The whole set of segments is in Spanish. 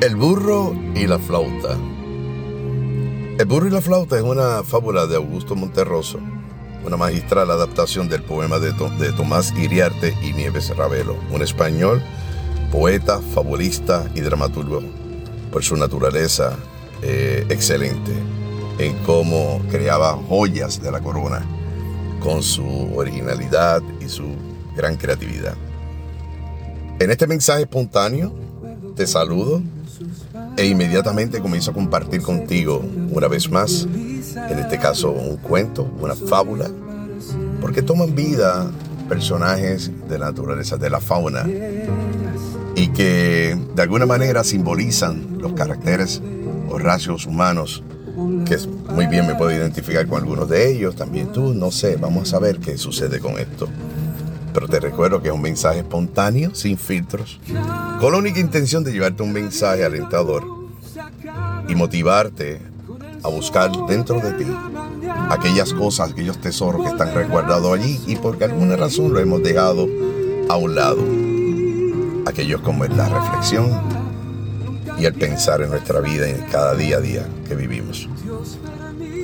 El burro y la flauta. El burro y la flauta es una fábula de Augusto Monterroso, una magistral adaptación del poema de, Tomás Iriarte y Nieves Ravelo, un español, poeta, fabulista y dramaturgo, por su naturaleza eh, excelente en cómo creaba joyas de la corona con su originalidad y su gran creatividad. En este mensaje espontáneo te saludo e inmediatamente comienzo a compartir contigo una vez más, en este caso un cuento, una fábula, porque toman vida personajes de la naturaleza, de la fauna, y que de alguna manera simbolizan los caracteres o rasgos humanos, que muy bien me puedo identificar con algunos de ellos, también tú, no sé, vamos a ver qué sucede con esto. Pero te recuerdo que es un mensaje espontáneo, sin filtros, con la única intención de llevarte un mensaje alentador y motivarte a buscar dentro de ti aquellas cosas, aquellos tesoros que están resguardados allí y por alguna razón lo hemos dejado a un lado. Aquellos como es la reflexión y el pensar en nuestra vida en cada día a día que vivimos.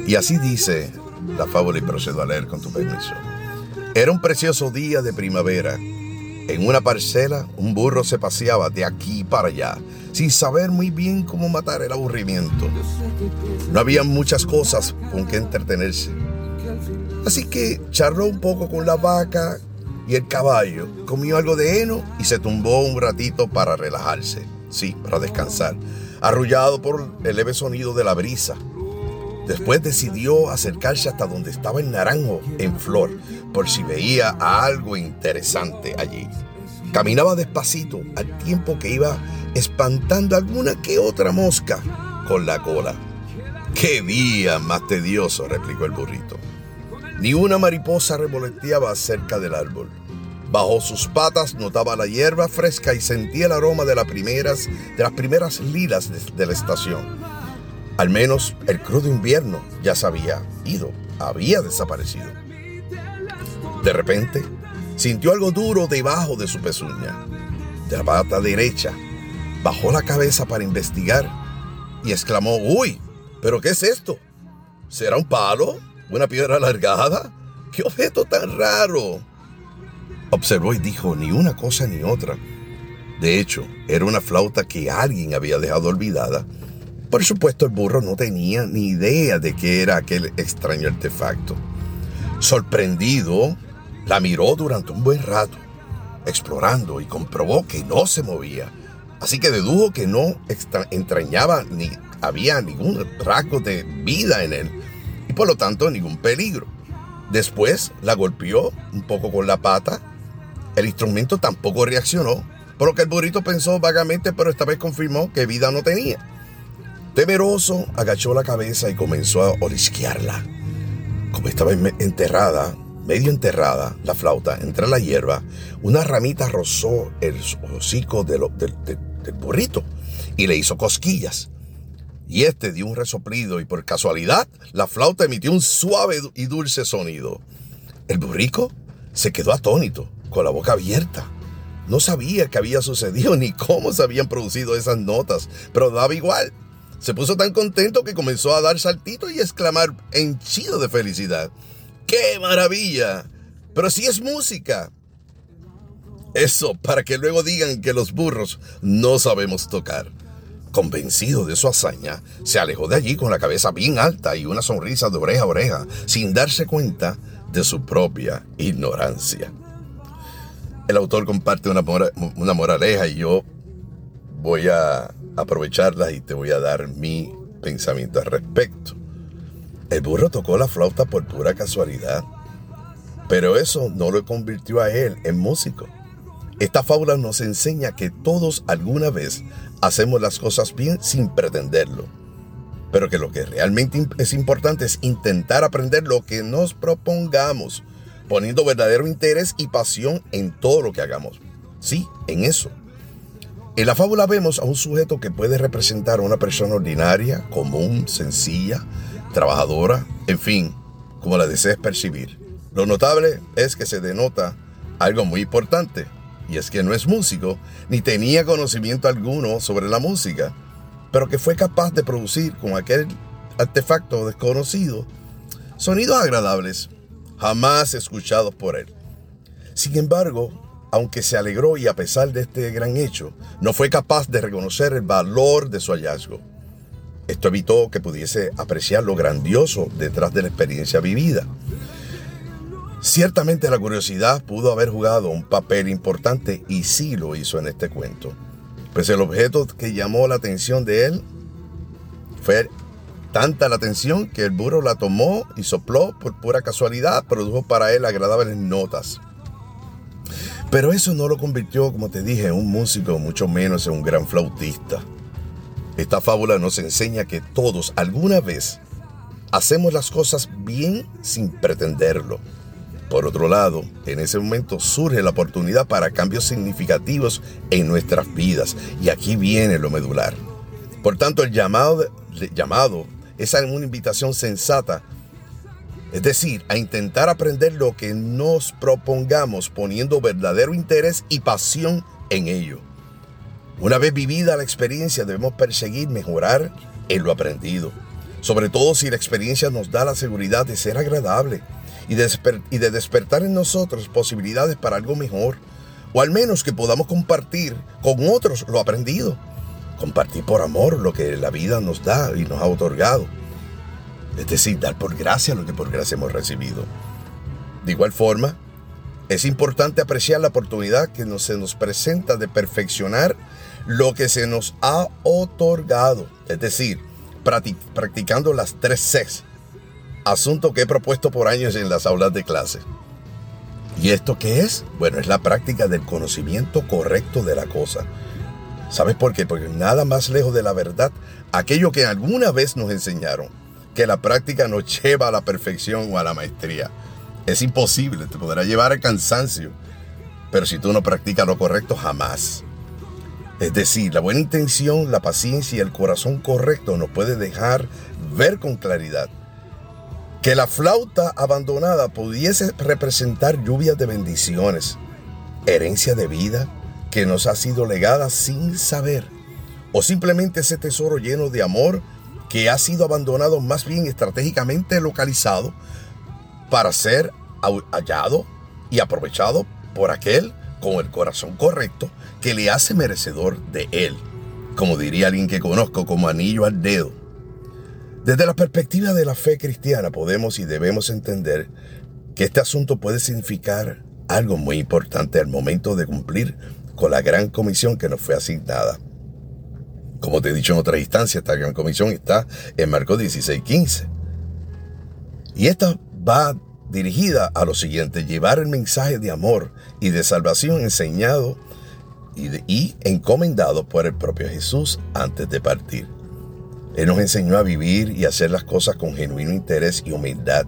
Y así dice la fábula y procedo a leer con tu permiso. Era un precioso día de primavera. En una parcela, un burro se paseaba de aquí para allá, sin saber muy bien cómo matar el aburrimiento. No había muchas cosas con que entretenerse. Así que charló un poco con la vaca y el caballo, comió algo de heno y se tumbó un ratito para relajarse, sí, para descansar, arrullado por el leve sonido de la brisa Después decidió acercarse hasta donde estaba el naranjo en flor, por si veía algo interesante allí. Caminaba despacito al tiempo que iba espantando alguna que otra mosca con la cola. ¡Qué día más tedioso! replicó el burrito. Ni una mariposa revoloteaba cerca del árbol. Bajo sus patas notaba la hierba fresca y sentía el aroma de las primeras, de las primeras lilas de la estación. Al menos el crudo invierno ya se había ido, había desaparecido. De repente, sintió algo duro debajo de su pezuña, de la pata derecha. Bajó la cabeza para investigar y exclamó, ¡Uy! ¿Pero qué es esto? ¿Será un palo? ¿Una piedra alargada? ¡Qué objeto tan raro! Observó y dijo ni una cosa ni otra. De hecho, era una flauta que alguien había dejado olvidada por supuesto, el burro no tenía ni idea de qué era aquel extraño artefacto. Sorprendido, la miró durante un buen rato, explorando y comprobó que no se movía. Así que dedujo que no entrañaba ni había ningún rasgo de vida en él y por lo tanto ningún peligro. Después la golpeó un poco con la pata. El instrumento tampoco reaccionó, por lo que el burrito pensó vagamente, pero esta vez confirmó que vida no tenía. Temeroso, agachó la cabeza y comenzó a olisquearla. Como estaba enterrada, medio enterrada, la flauta entre la hierba, una ramita rozó el hocico del, burrito y le hizo cosquillas. Y este dio un resoplido y por casualidad la flauta emitió un suave y dulce sonido. El burrico se quedó atónito, con la boca abierta. No sabía qué había sucedido ni cómo se habían producido esas notas, pero daba igual. Se puso tan contento que comenzó a dar saltitos y exclamar henchido de felicidad. ¡Qué maravilla! Pero si es música. Eso para que luego digan que los burros no sabemos tocar. Convencido de su hazaña, se alejó de allí con la cabeza bien alta y una sonrisa de oreja a oreja, sin darse cuenta de su propia ignorancia. El autor comparte una, una moraleja y yo voy a aprovecharla y te voy a dar mi pensamiento al respecto. El burro tocó la flauta por pura casualidad, pero eso no lo convirtió a él en músico. Esta fábula nos enseña que todos alguna vez hacemos las cosas bien sin pretenderlo, pero que lo que realmente es importante es intentar aprender lo que nos propongamos, poniendo verdadero interés y pasión en todo lo que hagamos. Sí, en eso. En la fábula vemos a un sujeto que puede representar a una persona ordinaria, común, sencilla, trabajadora, en fin, como la desees percibir. Lo notable es que se denota algo muy importante, y es que no es músico, ni tenía conocimiento alguno sobre la música, pero que fue capaz de producir con aquel artefacto desconocido sonidos agradables, jamás escuchados por él. Sin embargo, aunque se alegró y a pesar de este gran hecho, no fue capaz de reconocer el valor de su hallazgo. Esto evitó que pudiese apreciar lo grandioso detrás de la experiencia vivida. Ciertamente la curiosidad pudo haber jugado un papel importante y sí lo hizo en este cuento. Pues el objeto que llamó la atención de él fue tanta la atención que el burro la tomó y sopló por pura casualidad, produjo para él agradables notas. Pero eso no lo convirtió, como te dije, en un músico, mucho menos en un gran flautista. Esta fábula nos enseña que todos alguna vez hacemos las cosas bien sin pretenderlo. Por otro lado, en ese momento surge la oportunidad para cambios significativos en nuestras vidas. Y aquí viene lo medular. Por tanto, el llamado, llamado es una invitación sensata es decir, a intentar aprender lo que nos propongamos poniendo verdadero interés y pasión en ello. Una vez vivida la experiencia debemos perseguir mejorar en lo aprendido, sobre todo si la experiencia nos da la seguridad de ser agradable y de, despertar en nosotros posibilidades para algo mejor, o al menos que podamos compartir con otros lo aprendido, compartir por amor lo que la vida nos da y nos ha otorgado es decir, dar por gracia lo que por gracia hemos recibido. De igual forma, es importante apreciar la oportunidad que se nos presenta de perfeccionar lo que se nos ha otorgado, es decir, practicando las tres Cs, asunto que he propuesto por años en las aulas de clase. ¿Y esto qué es? Bueno, es la práctica del conocimiento correcto de la cosa. ¿Sabes por qué? Porque nada más lejos de la verdad, aquello que alguna vez nos enseñaron que la práctica nos lleva a la perfección o a la maestría. Es imposible, te podrá llevar al cansancio, pero si tú no practicas lo correcto, jamás. Es decir, la buena intención, la paciencia y el corazón correcto nos puede dejar ver con claridad que la flauta abandonada pudiese representar lluvias de bendiciones, herencia de vida que nos ha sido legada sin saber, o simplemente ese tesoro lleno de amor que ha sido abandonado más bien estratégicamente localizado para ser hallado y aprovechado por aquel con el corazón correcto que le hace merecedor de él, como diría alguien que conozco como anillo al dedo. Desde la perspectiva de la fe cristiana podemos y debemos entender que este asunto puede significar algo muy importante al momento de cumplir con la gran comisión que nos fue asignada. Como te he dicho en otra instancia, esta gran comisión está en Marcos 16:15. Y esta va dirigida a lo siguiente, llevar el mensaje de amor y de salvación enseñado y, y encomendado por el propio Jesús antes de partir. Él nos enseñó a vivir y hacer las cosas con genuino interés y humildad,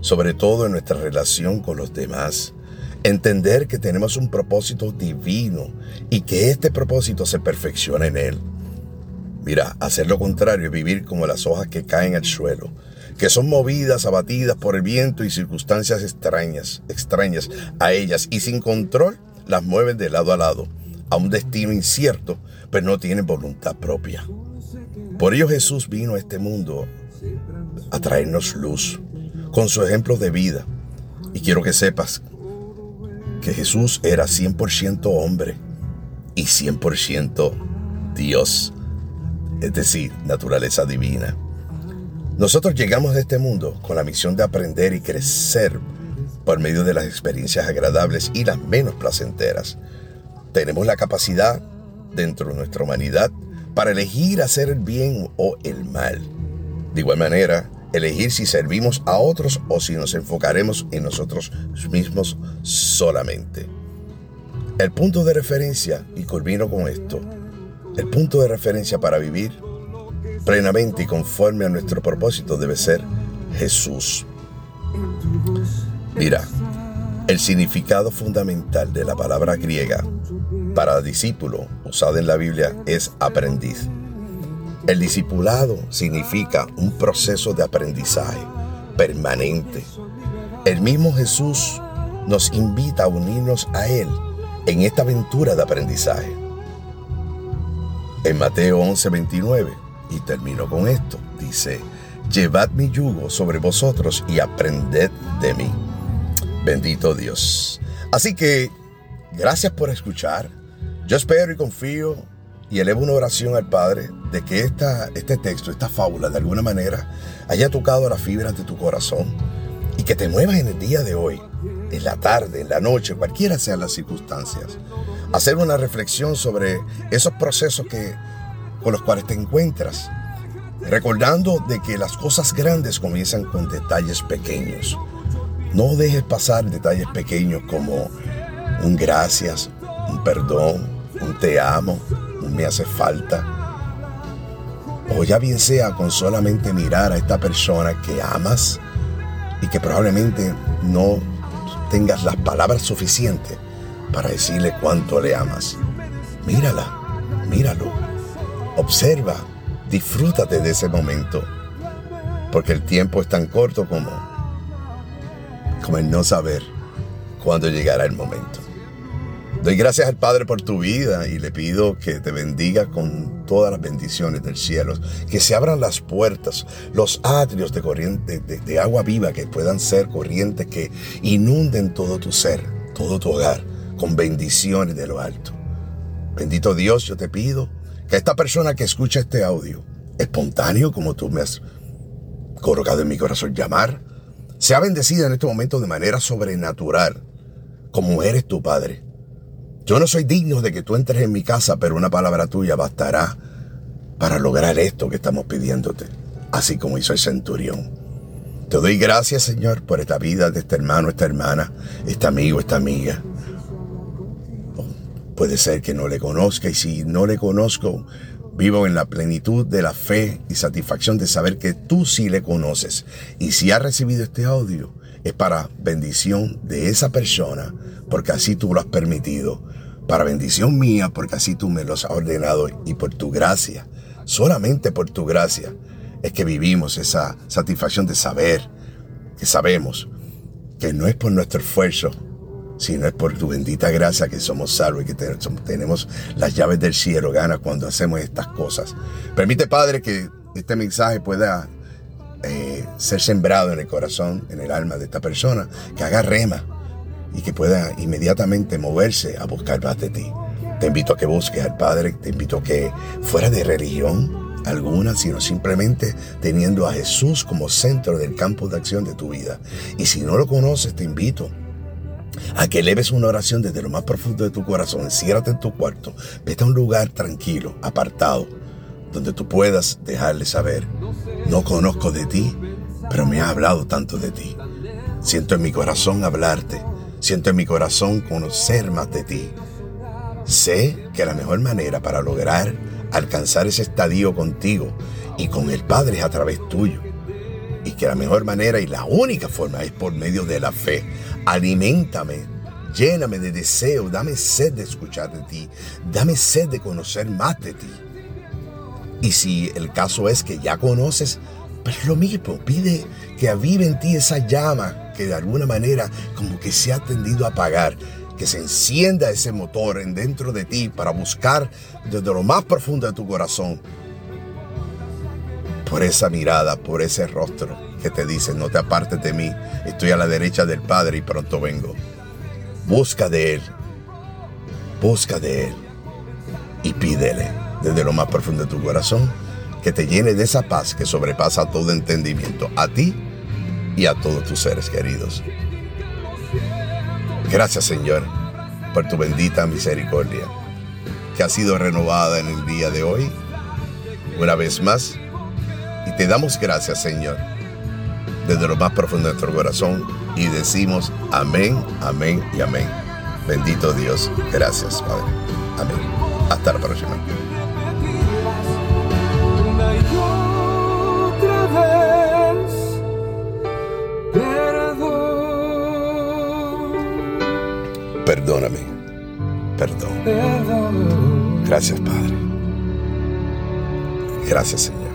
sobre todo en nuestra relación con los demás. Entender que tenemos un propósito divino y que este propósito se perfecciona en Él. Mira, hacer lo contrario es vivir como las hojas que caen al suelo, que son movidas, abatidas por el viento y circunstancias extrañas, extrañas a ellas y sin control las mueven de lado a lado, a un destino incierto, pero no tienen voluntad propia. Por ello Jesús vino a este mundo a traernos luz con su ejemplo de vida. Y quiero que sepas que Jesús era 100% hombre y 100% Dios es decir, naturaleza divina. Nosotros llegamos a este mundo con la misión de aprender y crecer por medio de las experiencias agradables y las menos placenteras. Tenemos la capacidad, dentro de nuestra humanidad, para elegir hacer el bien o el mal. De igual manera, elegir si servimos a otros o si nos enfocaremos en nosotros mismos solamente. El punto de referencia, y culmino con esto, el punto de referencia para vivir plenamente y conforme a nuestro propósito debe ser Jesús. Mira, el significado fundamental de la palabra griega para discípulo usada en la Biblia es aprendiz. El discipulado significa un proceso de aprendizaje permanente. El mismo Jesús nos invita a unirnos a Él en esta aventura de aprendizaje. En Mateo 11:29 Y termino con esto. Dice, llevad mi yugo sobre vosotros y aprended de mí. Bendito Dios. Así que, gracias por escuchar. Yo espero y confío y elevo una oración al Padre de que esta, este texto, esta fábula, de alguna manera haya tocado las fibras de tu corazón y que te muevas en el día de hoy, en la tarde, en la noche, cualquiera sean las circunstancias. Hacer una reflexión sobre esos procesos que, con los cuales te encuentras, recordando de que las cosas grandes comienzan con detalles pequeños. No dejes pasar detalles pequeños como un gracias, un perdón, un te amo, me hace falta. O ya bien sea con solamente mirar a esta persona que amas y que probablemente no tengas las palabras suficientes para decirle cuánto le amas. Mírala, míralo, observa, disfrútate de ese momento, porque el tiempo es tan corto como, como el no saber cuándo llegará el momento. Doy gracias al Padre por tu vida y le pido que te bendiga con todas las bendiciones del cielo, que se abran las puertas, los atrios de, corriente, de, agua viva que puedan ser corrientes que inunden todo tu ser, todo tu hogar, con bendiciones de lo alto. Bendito Dios, yo te pido que esta persona que escucha este audio, espontáneo como tú me has colocado en mi corazón llamar, sea bendecida en este momento de manera sobrenatural, como eres tu Padre yo no soy digno de que tú entres en mi casa, pero una palabra tuya bastará para lograr esto que estamos pidiéndote, así como hizo el centurión. Te doy gracias, Señor, por esta vida de este hermano, esta hermana, este amigo, esta amiga. puede ser que no le conozca y si no le conozco, vivo en la plenitud de la fe y satisfacción de saber que tú sí le conoces. Y si ha recibido este audio, es para bendición de esa persona, porque así tú lo has permitido, para bendición mía, porque así tú me lo has ordenado y por tu gracia, solamente por tu gracia, es que vivimos esa satisfacción de saber, que sabemos que no es por nuestro esfuerzo, sino es por tu bendita gracia que somos salvos y que tenemos las llaves del cielo, gana cuando hacemos estas cosas. Permite, Padre, que este mensaje pueda eh, ser sembrado en el corazón, en el alma de esta persona, que haga rema y que pueda inmediatamente moverse a buscar más de ti. Te invito a que busques al Padre, te invito a que fuera de religión alguna, sino simplemente teniendo a Jesús como centro del campo de acción de tu vida. Y si no lo conoces, te invito a que eleves una oración desde lo más profundo de tu corazón, enciérrate en tu cuarto, vete a un lugar tranquilo, apartado, donde tú puedas dejarle saber, no conozco de ti, pero me ha hablado tanto de ti. Siento en mi corazón hablarte, siento en mi corazón conocer más de ti. Sé que la mejor manera para lograr alcanzar ese estadio contigo y con el Padre es a través tuyo. Y que la mejor manera y la única forma es por medio de la fe. Aliméntame, lléname de deseo, dame sed de escuchar de ti, dame sed de conocer más de ti. Y si el caso es que ya conoces, pues lo mismo, pide que avive en ti esa llama que de alguna manera como que se ha tendido a apagar, que se encienda ese motor en dentro de ti para buscar desde lo más profundo de tu corazón por esa mirada, por ese rostro que te dice, no te apartes de mí, estoy a la derecha del Padre y pronto vengo. Busca de Él, busca de Él y pídele desde lo más profundo de tu corazón, que te llene de esa paz que sobrepasa todo entendimiento, a ti y a todos tus seres queridos. Gracias Señor por tu bendita misericordia, que ha sido renovada en el día de hoy, una vez más, y te damos gracias Señor, desde lo más profundo de nuestro corazón, y decimos amén, amén y amén. Bendito Dios, gracias Padre. Amén. Hasta la próxima. Gracias, Padre. Gracias, Señor.